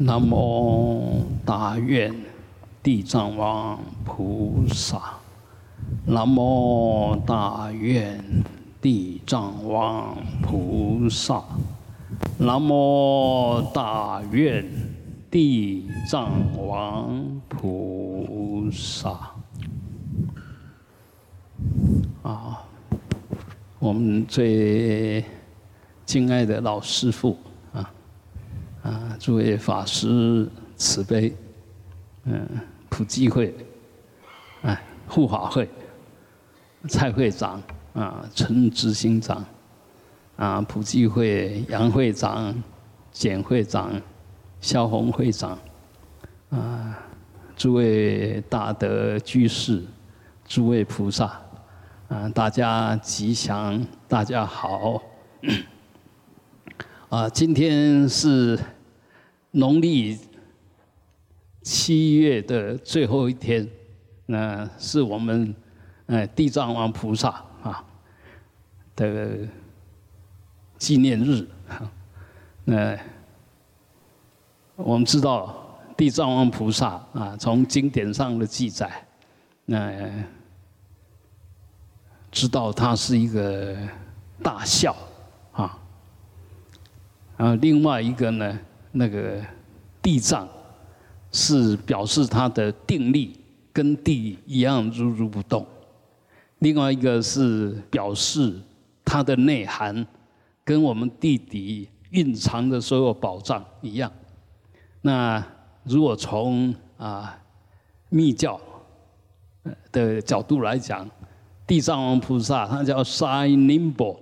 南无大愿地藏王菩萨，南无大愿地藏王菩萨，南无大愿地藏王菩萨。啊，我们最敬爱的老师傅啊，诸位法师慈悲，嗯，普济会，哎，护法会，蔡会长啊，陈执行长啊，普济会杨会长、简会长、萧红会长啊，诸位大德居士，诸位菩萨。啊，大家吉祥，大家好。啊，今天是农历七月的最后一天，那是我们呃地藏王菩萨啊的纪念日。那我们知道地藏王菩萨啊，从经典上的记载，那。知道他是一个大孝，然后另外一个呢，那个地藏是表示他的定力跟地一样如如不动，另外一个是表示它的内涵跟我们地底蕴藏的所有宝藏一样。那如果从啊密教的角度来讲，地藏王菩萨，他叫沙伊宁波，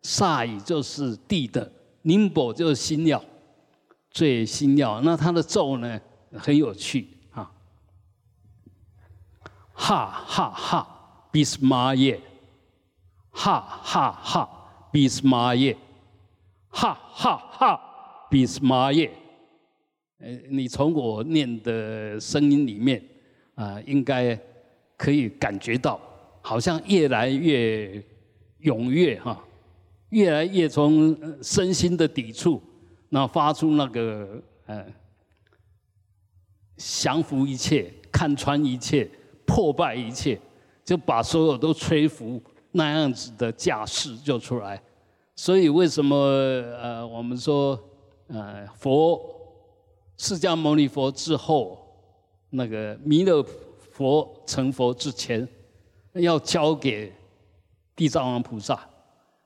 沙伊就是地的，宁波就是新药，最新药。那它的咒呢很有趣啊，哈哈哈，比斯玛耶，哈哈哈，比斯玛耶，哈哈哈，比斯玛耶。呃，你从我念的声音里面啊，应该可以感觉到。好像越来越踊跃哈，越来越从身心的抵触，那发出那个呃，降服一切、看穿一切、破败一切，就把所有都吹服那样子的架势就出来。所以为什么呃，我们说呃，佛释迦牟尼佛之后，那个弥勒佛成佛之前。要交给地藏王菩萨，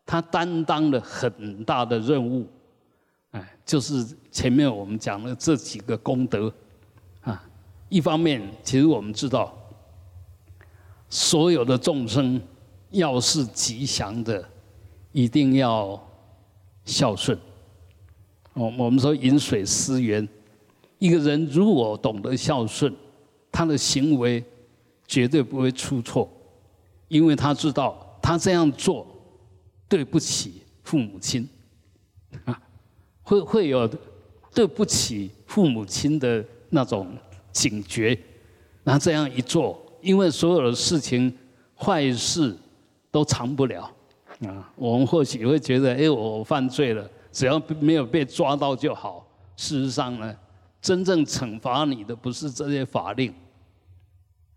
他担当了很大的任务，哎，就是前面我们讲的这几个功德啊。一方面，其实我们知道，所有的众生要是吉祥的，一定要孝顺。我我们说饮水思源，一个人如果懂得孝顺，他的行为绝对不会出错。因为他知道他这样做对不起父母亲，啊，会会有对不起父母亲的那种警觉，那这样一做，因为所有的事情坏事都藏不了，啊，我们或许会觉得，哎，我犯罪了，只要没有被抓到就好。事实上呢，真正惩罚你的不是这些法令，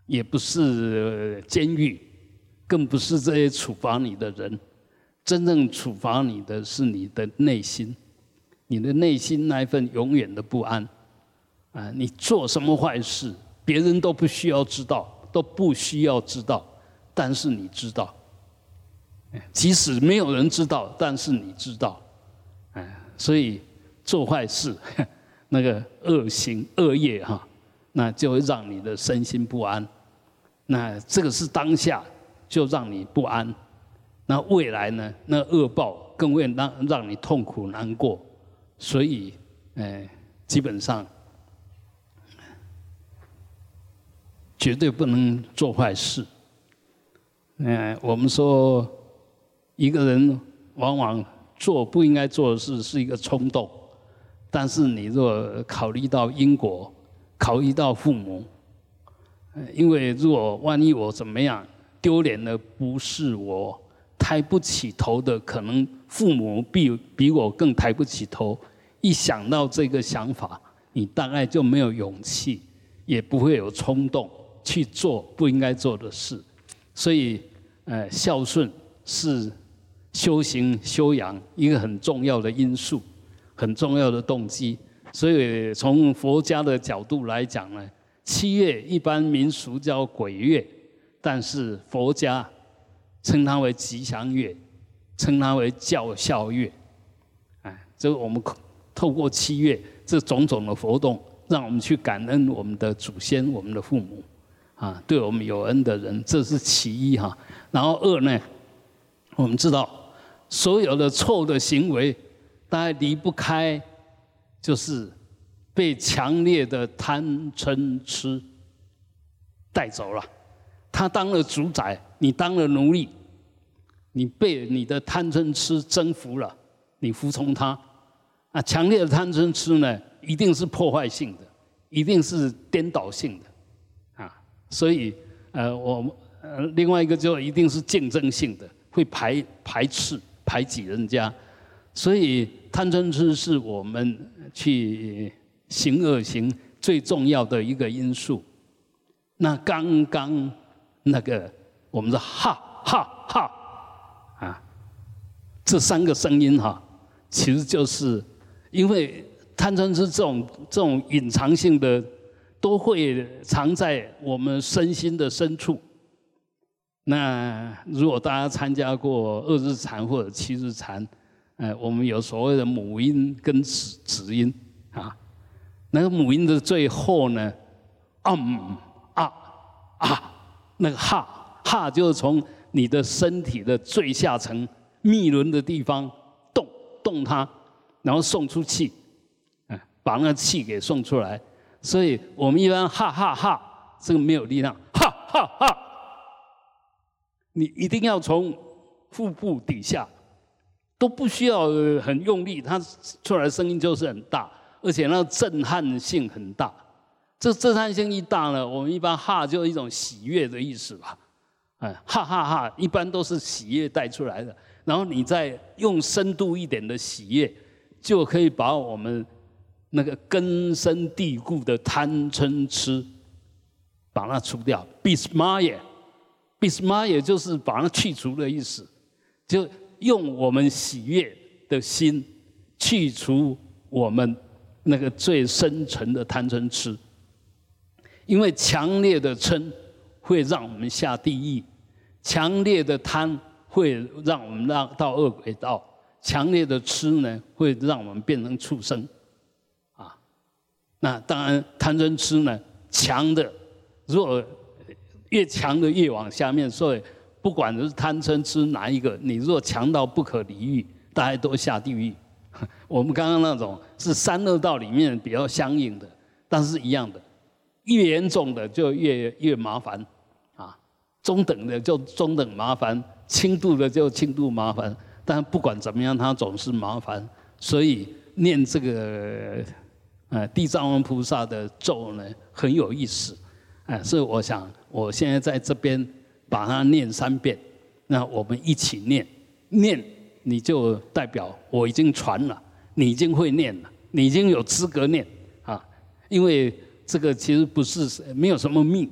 也不是监狱。更不是这些处罚你的人，真正处罚你的是你的内心，你的内心那一份永远的不安。啊，你做什么坏事，别人都不需要知道，都不需要知道，但是你知道。即使没有人知道，但是你知道。哎，所以做坏事，那个恶行恶业哈，那就会让你的身心不安。那这个是当下。就让你不安，那未来呢？那恶报更会让让你痛苦难过，所以，哎，基本上绝对不能做坏事。嗯，我们说一个人往往做不应该做的事是一个冲动，但是你若考虑到因果，考虑到父母，因为如果万一我怎么样？丢脸的不是我，抬不起头的可能父母比比我更抬不起头。一想到这个想法，你大概就没有勇气，也不会有冲动去做不应该做的事。所以，呃，孝顺是修行修养一个很重要的因素，很重要的动机。所以，从佛家的角度来讲呢，七月一般民俗叫鬼月，但是佛家称它为吉祥月，称它为教孝月。哎，这个我们透过七月这种种的活动，让我们去感恩我们的祖先、我们的父母。啊，对我们有恩的人，这是其一哈。然后二呢，我们知道所有的错误的行为，大概离不开就是被强烈的贪嗔痴带走了。他当了主宰，你当了奴隶，你被你的贪嗔痴征服了，你服从他。啊，强烈的贪嗔痴呢，一定是破坏性的，一定是颠倒性的。啊所以，呃，我呃，另外一个就一定是竞争性的，会排排斥、排挤人家。所以贪嗔痴是我们去行恶行最重要的一个因素。那刚刚那个我们说哈哈哈啊，这三个声音哈，其实就是因为贪嗔痴这种这种隐藏性的。都会藏在我们身心的深处。那如果大家参加过二日禅或者七日禅，呃，我们有所谓的母音跟子子音啊。那个母音的最后呢，嗯啊啊，那个哈哈就是从你的身体的最下层密轮的地方动动它，然后送出气，嗯，把那个气给送出来。所以我们一般哈哈哈，这个没有力量，哈哈哈。你一定要从腹部底下，都不需要很用力，它出来的声音就是很大，而且那震撼性很大。这震撼性一大呢，我们一般哈就是一种喜悦的意思吧，哎，哈哈哈，一般都是喜悦带出来的。然后你再用深度一点的喜悦，就可以把我们。那个根深蒂固的贪嗔痴，把它除掉。bismaya，bismaya 就是把它去除的意思，就用我们喜悦的心去除我们那个最深沉的贪嗔痴。因为强烈的嗔会让我们下地狱，强烈的贪会让我们让到恶鬼道，强烈的痴呢会让我们变成畜生。啊那当然，贪嗔痴呢，强的，若越强的越往下面，所以不管是贪嗔痴哪一个，你若强到不可理喻，大家都下地狱。我们刚刚那种是三恶道里面比较相应的，但是一样的，越严重的就越越麻烦啊，中等的就中等麻烦，轻度的就轻度麻烦，但不管怎么样，它总是麻烦，所以念这个。呃，地藏王菩萨的咒呢很有意思，哎，所以我想我现在在这边把它念三遍，那我们一起念，念你就代表我已经传了，你已经会念了，你已经有资格念啊，因为这个其实不是没有什么秘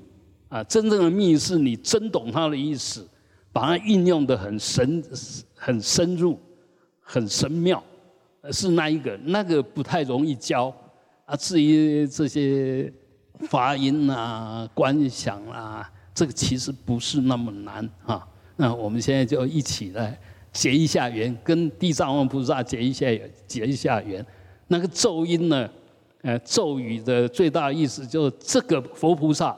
啊，真正的秘是你真懂它的意思，把它运用的很神、很深入、很神妙，是那一个，那个不太容易教。啊，至于这些发音啊、观想啊，这个其实不是那么难啊。那我们现在就一起来结一下缘，跟地藏王菩萨结一下结一下缘。那个咒音呢，呃，咒语的最大意思就是这个佛菩萨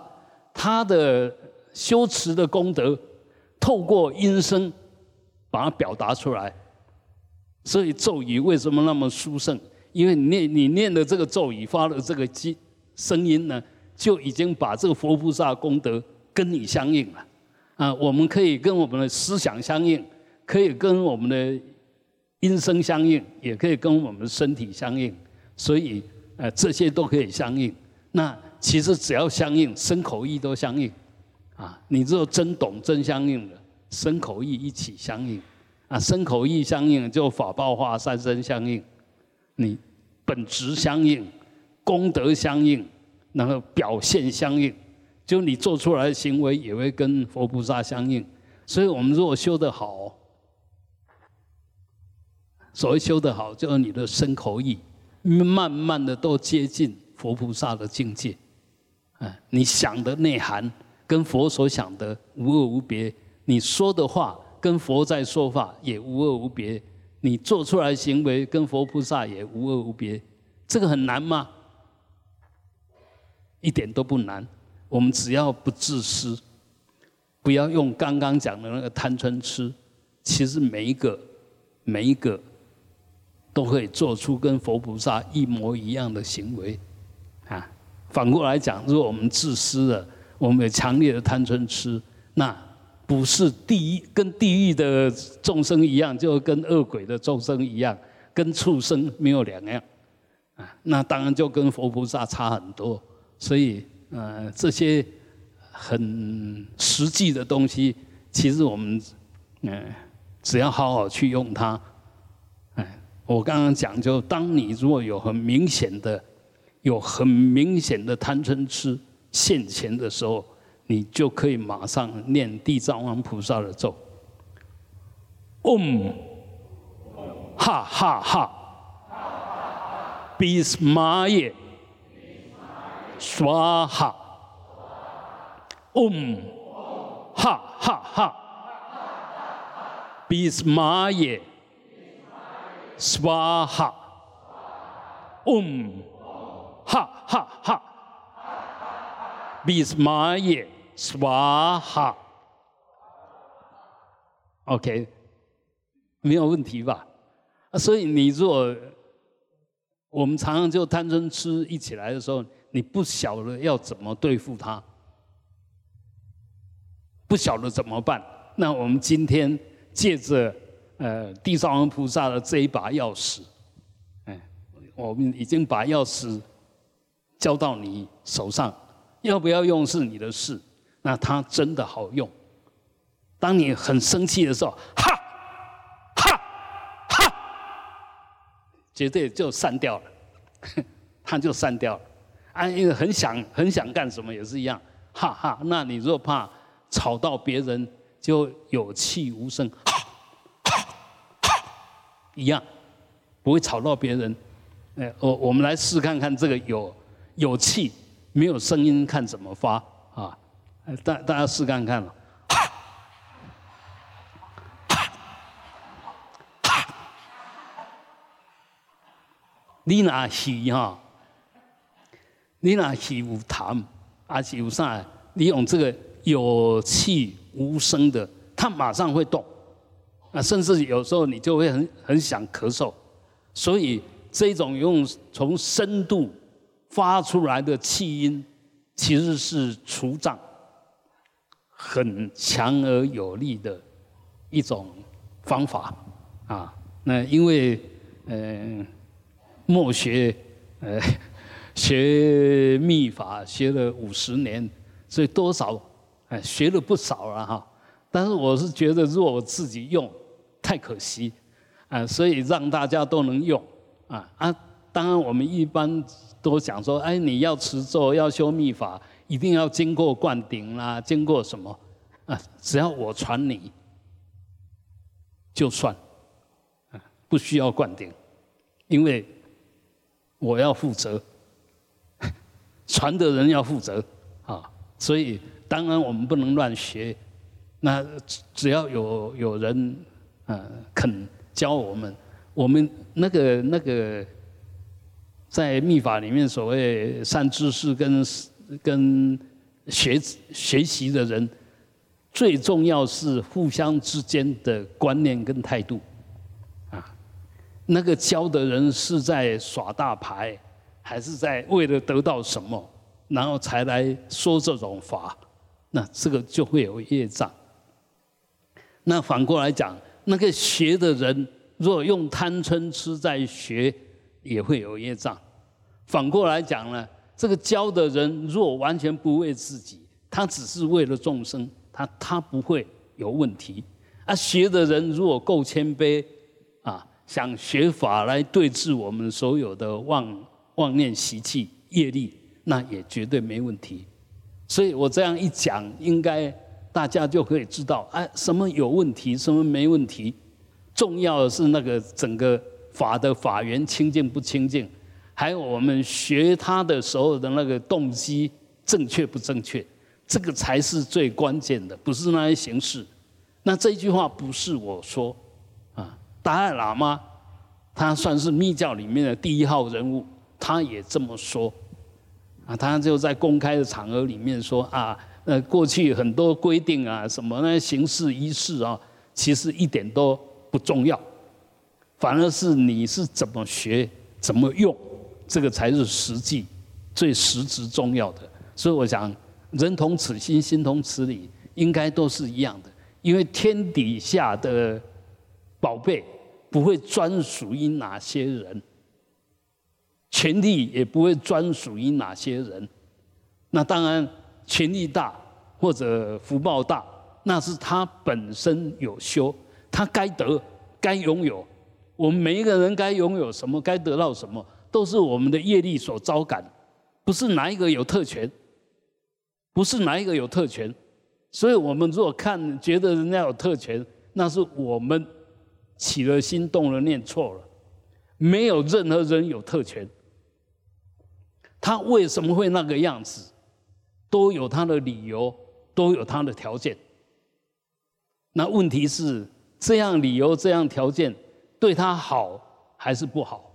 他的修持的功德，透过音声把它表达出来。所以咒语为什么那么殊胜？因为你念你念的这个咒语发的这个机声音呢，就已经把这个佛菩萨功德跟你相应了啊！我们可以跟我们的思想相应，可以跟我们的音声相应，也可以跟我们的身体相应，所以呃这些都可以相应。那其实只要相应，身口意都相应啊！你只有真懂真相应的，身口意一起相应啊！身口意相应就法报化三身相应，你。本质相应，功德相应，然后表现相应，就你做出来的行为也会跟佛菩萨相应。所以我们如果修得好，所谓修得好，就是你的身口意，慢慢的都接近佛菩萨的境界。哎，你想的内涵跟佛所想的无二无别，你说的话跟佛在说法也无二无别，你做出来行为跟佛菩萨也无二无别。这个很难吗？一点都不难。我们只要不自私，不要用刚刚讲的那个贪嗔痴，其实每一个每一个。都可以做出跟佛菩萨一模一样的行为，啊，反过来讲，如果我们自私了，我们有强烈的贪嗔痴，那不是地狱跟地狱的众生一样，就跟恶鬼的众生一样，跟畜生没有两样，啊，那当然就跟佛菩萨差很多。所以，呃，这些很实际的东西，其实我们，嗯，只要好好去用它。我刚刚讲，就当你如果有很明显的、有很明显的贪嗔痴现前的时候，你就可以马上念地藏王菩萨的咒，嗡，哈哈哈，比斯玛耶，刷哈，嗡，哈哈。哈，比斯玛耶。Swaha, Um, Ha Ha Ha, Bismaye, Swaha. OK，没有问题吧？所以你如果我们常常就贪嗔痴一起来的时候，你不晓得要怎么对付他，不晓得怎么办。那我们今天借着。呃，地藏王菩萨的这一把钥匙，哎，我们已经把钥匙交到你手上，要不要用是你的事。那它真的好用。当你很生气的时候，哈，哈，哈，绝对就散掉了，它就散掉了。啊，因为很想很想干什么也是一样，哈哈。那你若怕吵到别人，就有气无声。一样，不会吵到别人。哎，我我们来试看看这个有有气没有声音，看怎么发啊？大大家试看看了。你那气哈，你那气有痰，还是有啥？你用这个有气无声的，它马上会动。啊，甚至有时候你就会很很想咳嗽，所以这种用从深度发出来的气音，其实是除障很强而有力的一种方法啊。那因为嗯，默学呃 学秘法学了五十年，所以多少哎学了不少了哈。但是我是觉得，如果我自己用，太可惜，啊，所以让大家都能用，啊啊，当然我们一般都讲说，哎，你要持咒要修密法，一定要经过灌顶啦，经过什么，啊，只要我传你，就算，啊，不需要灌顶，因为我要负责，传的人要负责，啊，所以当然我们不能乱学，那只要有有人。嗯，肯教我们，我们那个那个，在密法里面所谓善知识跟跟学学习的人，最重要是互相之间的观念跟态度，啊，那个教的人是在耍大牌，还是在为了得到什么，然后才来说这种法，那这个就会有业障。那反过来讲。那个学的人，若用贪嗔痴在学，也会有业障。反过来讲呢，这个教的人若完全不为自己，他只是为了众生，他他不会有问题。啊，学的人如果够谦卑，啊，想学法来对治我们所有的妄妄念习气，业力，那也绝对没问题。所以我这样一讲，应该大家就可以知道，哎，什么有问题，什么没问题。重要的是那个整个法的法源清净不清净，还有我们学它的时候的那个动机正确不正确，这个才是最关键的，不是那些形式。那这句话不是我说，啊，达赖喇嘛他算是密教里面的第一号人物，他也这么说，啊，他就在公开的场合里面说啊，呃，过去很多规定啊，什么那些形式仪式啊，其实一点都。不重要，反而是你是怎么学、怎么用，这个才是实际、最实质重要的。所以我想，人同此心，心同此理，应该都是一样的。因为天底下的宝贝不会专属于哪些人，权力也不会专属于哪些人。那当然，权力大或者福报大，那是他本身有修。他该得，该拥有，我们每一个人该拥有什么，该得到什么，都是我们的业力所招感，不是哪一个有特权，不是哪一个有特权，所以我们如果看觉得人家有特权，那是我们起了心动了念错了，没有任何人有特权，他为什么会那个样子，都有他的理由，都有他的条件，那问题是。这样理由、这样条件，对他好还是不好？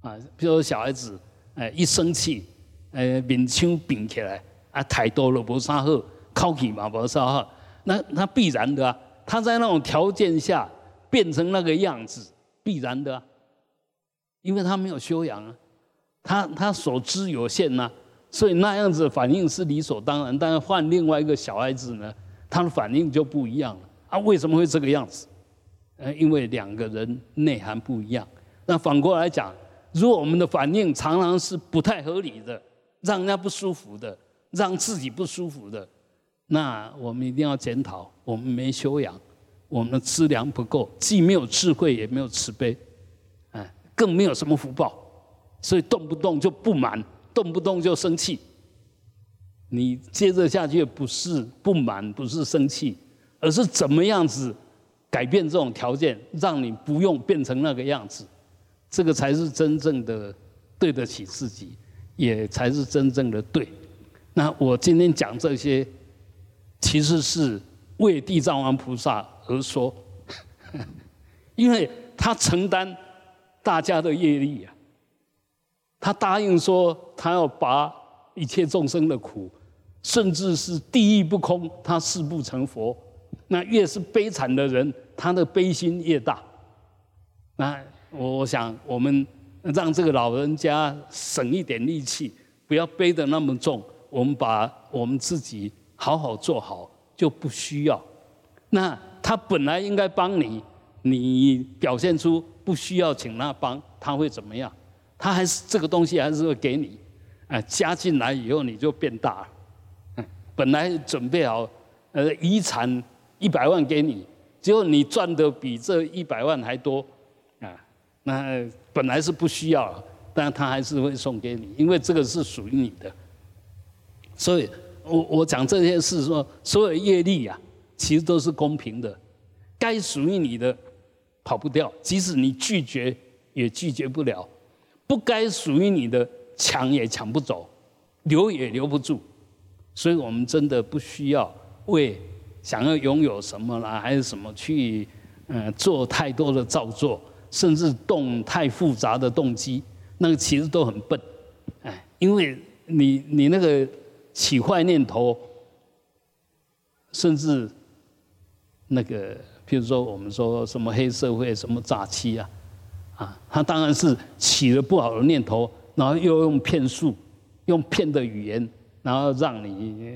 啊，比如说小孩子，哎，一生气，哎，面腔扁起来，啊，太多了不啥好，口气嘛不啥好，那那必然的啊，他在那种条件下变成那个样子，必然的啊，因为他没有修养啊，他他所知有限呐，所以那样子反应是理所当然。但是换另外一个小孩子呢，他的反应就不一样了。啊，为什么会这个样子？呃，因为两个人内涵不一样。那反过来讲，如果我们的反应常常是不太合理的，让人家不舒服的，让自己不舒服的，那我们一定要检讨，我们没修养，我们的资粮不够，既没有智慧，也没有慈悲，哎，更没有什么福报，所以动不动就不满，动不动就生气。你接着下去不是不满，不是生气。而是怎么样子改变这种条件，让你不用变成那个样子，这个才是真正的对得起自己，也才是真正的对。那我今天讲这些，其实是为地藏王菩萨而说，因为他承担大家的业力啊，他答应说他要拔一切众生的苦，甚至是地狱不空，他誓不成佛。那越是悲惨的人，他的悲心越大。那我我想，我们让这个老人家省一点力气，不要背得那么重。我们把我们自己好好做好，就不需要。那他本来应该帮你，你表现出不需要请他帮，他会怎么样？他还是这个东西还是会给你，啊，加进来以后你就变大了。本来准备好，呃，遗产。一百万给你，结果你赚的比这一百万还多，啊，那本来是不需要，但他还是会送给你，因为这个是属于你的。所以，我我讲这件事说，所有业力啊，其实都是公平的，该属于你的跑不掉，即使你拒绝也拒绝不了；不该属于你的抢也抢不走，留也留不住。所以我们真的不需要为。想要拥有什么啦，还是什么去，嗯，做太多的造作，甚至动太复杂的动机，那个其实都很笨，哎，因为你你那个起坏念头，甚至那个，譬如说我们说什么黑社会、什么诈欺啊，啊，他当然是起了不好的念头，然后又用骗术，用骗的语言，然后让你。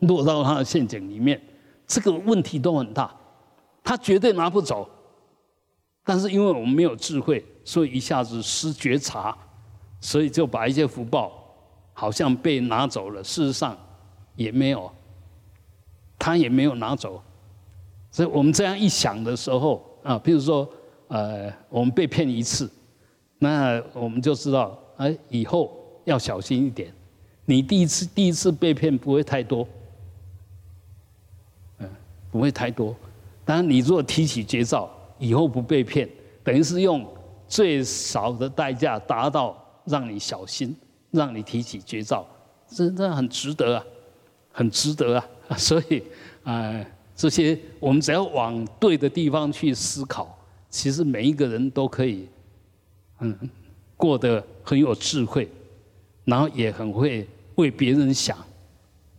落到他的陷阱里面，这个问题都很大，他绝对拿不走。但是因为我们没有智慧，所以一下子失觉察，所以就把一些福报好像被拿走了。事实上也没有，他也没有拿走。所以我们这样一想的时候啊，比如说呃，我们被骗一次，那我们就知道哎，以后要小心一点。你第一次第一次被骗不会太多，嗯，不会太多。当然，你如果提起绝招，以后不被骗，等于是用最少的代价达到让你小心，让你提起绝招，真的很值得啊，很值得啊。所以，啊，这些我们只要往对的地方去思考，其实每一个人都可以，嗯，过得很有智慧，然后也很会为别人想。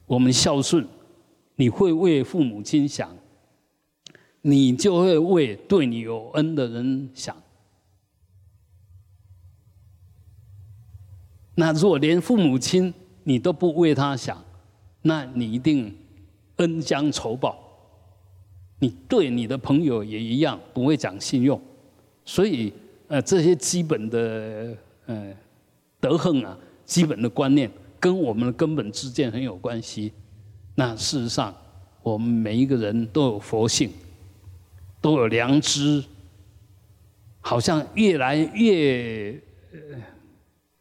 我们孝顺，你会为父母亲想。你就会为对你有恩的人想。那如果连父母亲你都不为他想，那你一定恩将仇报。你对你的朋友也一样不会讲信用，所以呃这些基本的呃德行啊，基本的观念跟我们的根本之见很有关系。那事实上，我们每一个人都有佛性。都有良知，好像越来越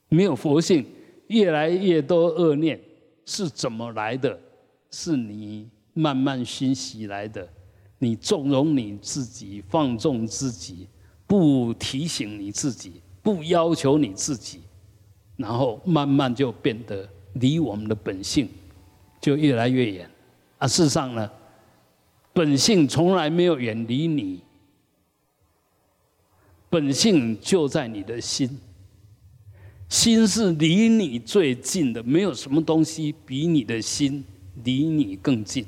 没有佛性，越来越多恶念，是怎么来的？是你慢慢熏习来的。你纵容你自己，放纵自己，不提醒你自己，不要求你自己，然后慢慢就变得离我们的本性就越来越远。啊，事实上呢？本性从来没有远离你，本性就在你的心，心是离你最近的，没有什么东西比你的心离你更近，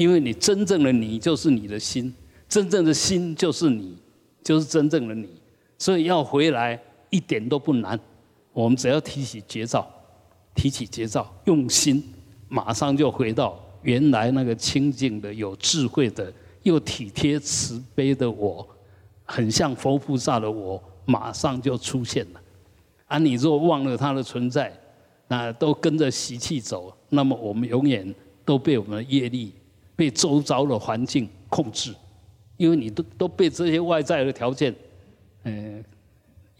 因为你真正的你就是你的心，真正的心就是你，就是真正的你，所以要回来一点都不难，我们只要提起绝招，提起绝招，用心，马上就回到。原来那个清净的、有智慧的、又体贴慈悲的我，很像佛菩萨的我，马上就出现了。啊，你若忘了他的存在，那都跟着习气走，那么我们永远都被我们的业力、被周遭的环境控制，因为你都都被这些外在的条件，嗯，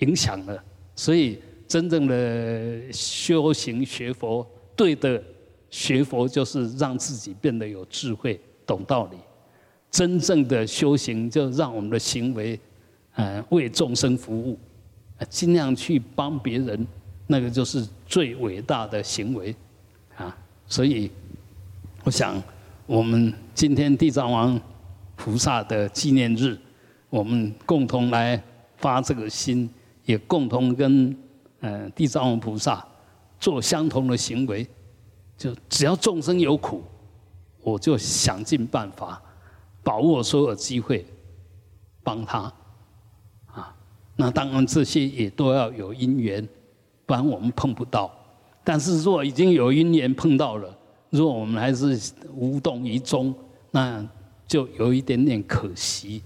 影响了。所以，真正的修行学佛，对的。学佛就是让自己变得有智慧、懂道理。真正的修行，就让我们的行为，呃，为众生服务，尽量去帮别人，那个就是最伟大的行为，啊！所以，我想，我们今天地藏王菩萨的纪念日，我们共同来发这个心，也共同跟呃地藏王菩萨做相同的行为。就只要众生有苦，我就想尽办法，把握所有机会，帮他，啊，那当然这些也都要有因缘，不然我们碰不到。但是如果已经有因缘碰到了，如果我们还是无动于衷，那就有一点点可惜，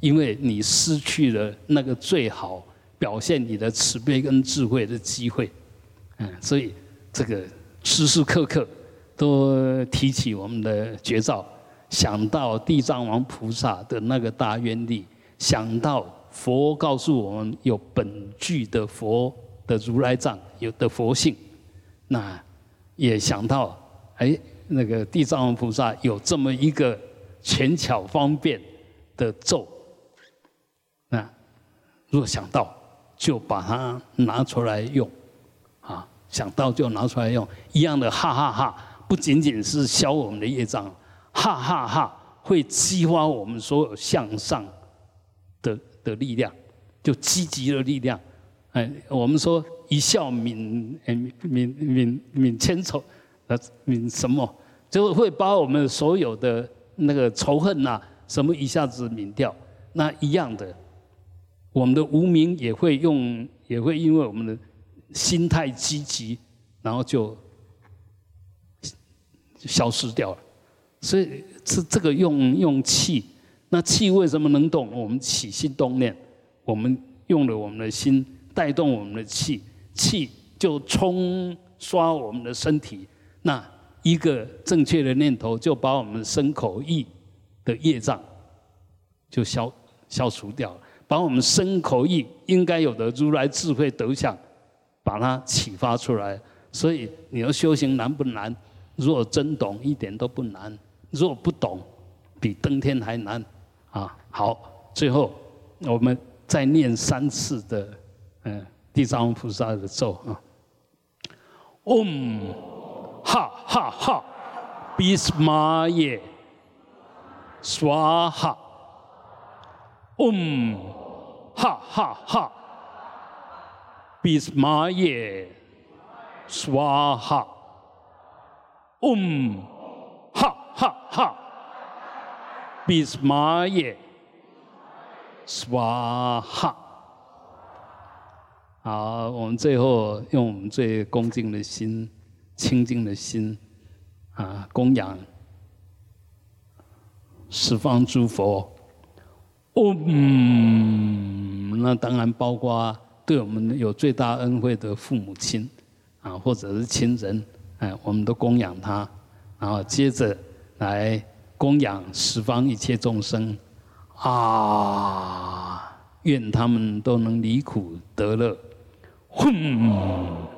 因为你失去了那个最好表现你的慈悲跟智慧的机会，嗯，所以这个。时时刻刻都提起我们的绝招，想到地藏王菩萨的那个大愿力，想到佛告诉我们有本具的佛的如来藏有的佛性，那也想到哎那个地藏王菩萨有这么一个权巧方便的咒，那若想到就把它拿出来用。啊想到就拿出来用，一样的哈哈哈，不仅仅是消我们的业障，哈哈哈会激发我们所有向上的的力量，就积极的力量。哎，我们说一笑泯泯泯泯泯千愁，呃泯什么，就会把我们所有的那个仇恨呐什么一下子泯掉。那一样的，我们的无名也会用，也会因为我们的。心态积极，然后就消失掉了。所以这这个用用气，那气为什么能动？我们起心动念，我们用了我们的心带动我们的气，气就冲刷我们的身体。那一个正确的念头，就把我们身口意的业障就消消除掉了，把我们身口意应该有的如来智慧德相。把它启发出来。所以你要修行难不难？若真懂，一点都不难；若不懂，比登天还难。啊，好，最后我们再念三次的嗯地藏王菩萨的咒啊。嗡，哈哈哈，比斯玛耶，娑哈。嗯，哈哈哈，比斯玛耶。刷哈，嗯，哈哈哈，比斯玛耶，刷哈。好，我们最后用我们最恭敬的心、清净的心啊，供养十方诸佛。嗡，那当然包括对我们有最大恩惠的父母亲。啊，或者是亲人，哎，我们都供养他，然后接着来供养十方一切众生，啊，愿他们都能离苦得乐，哼。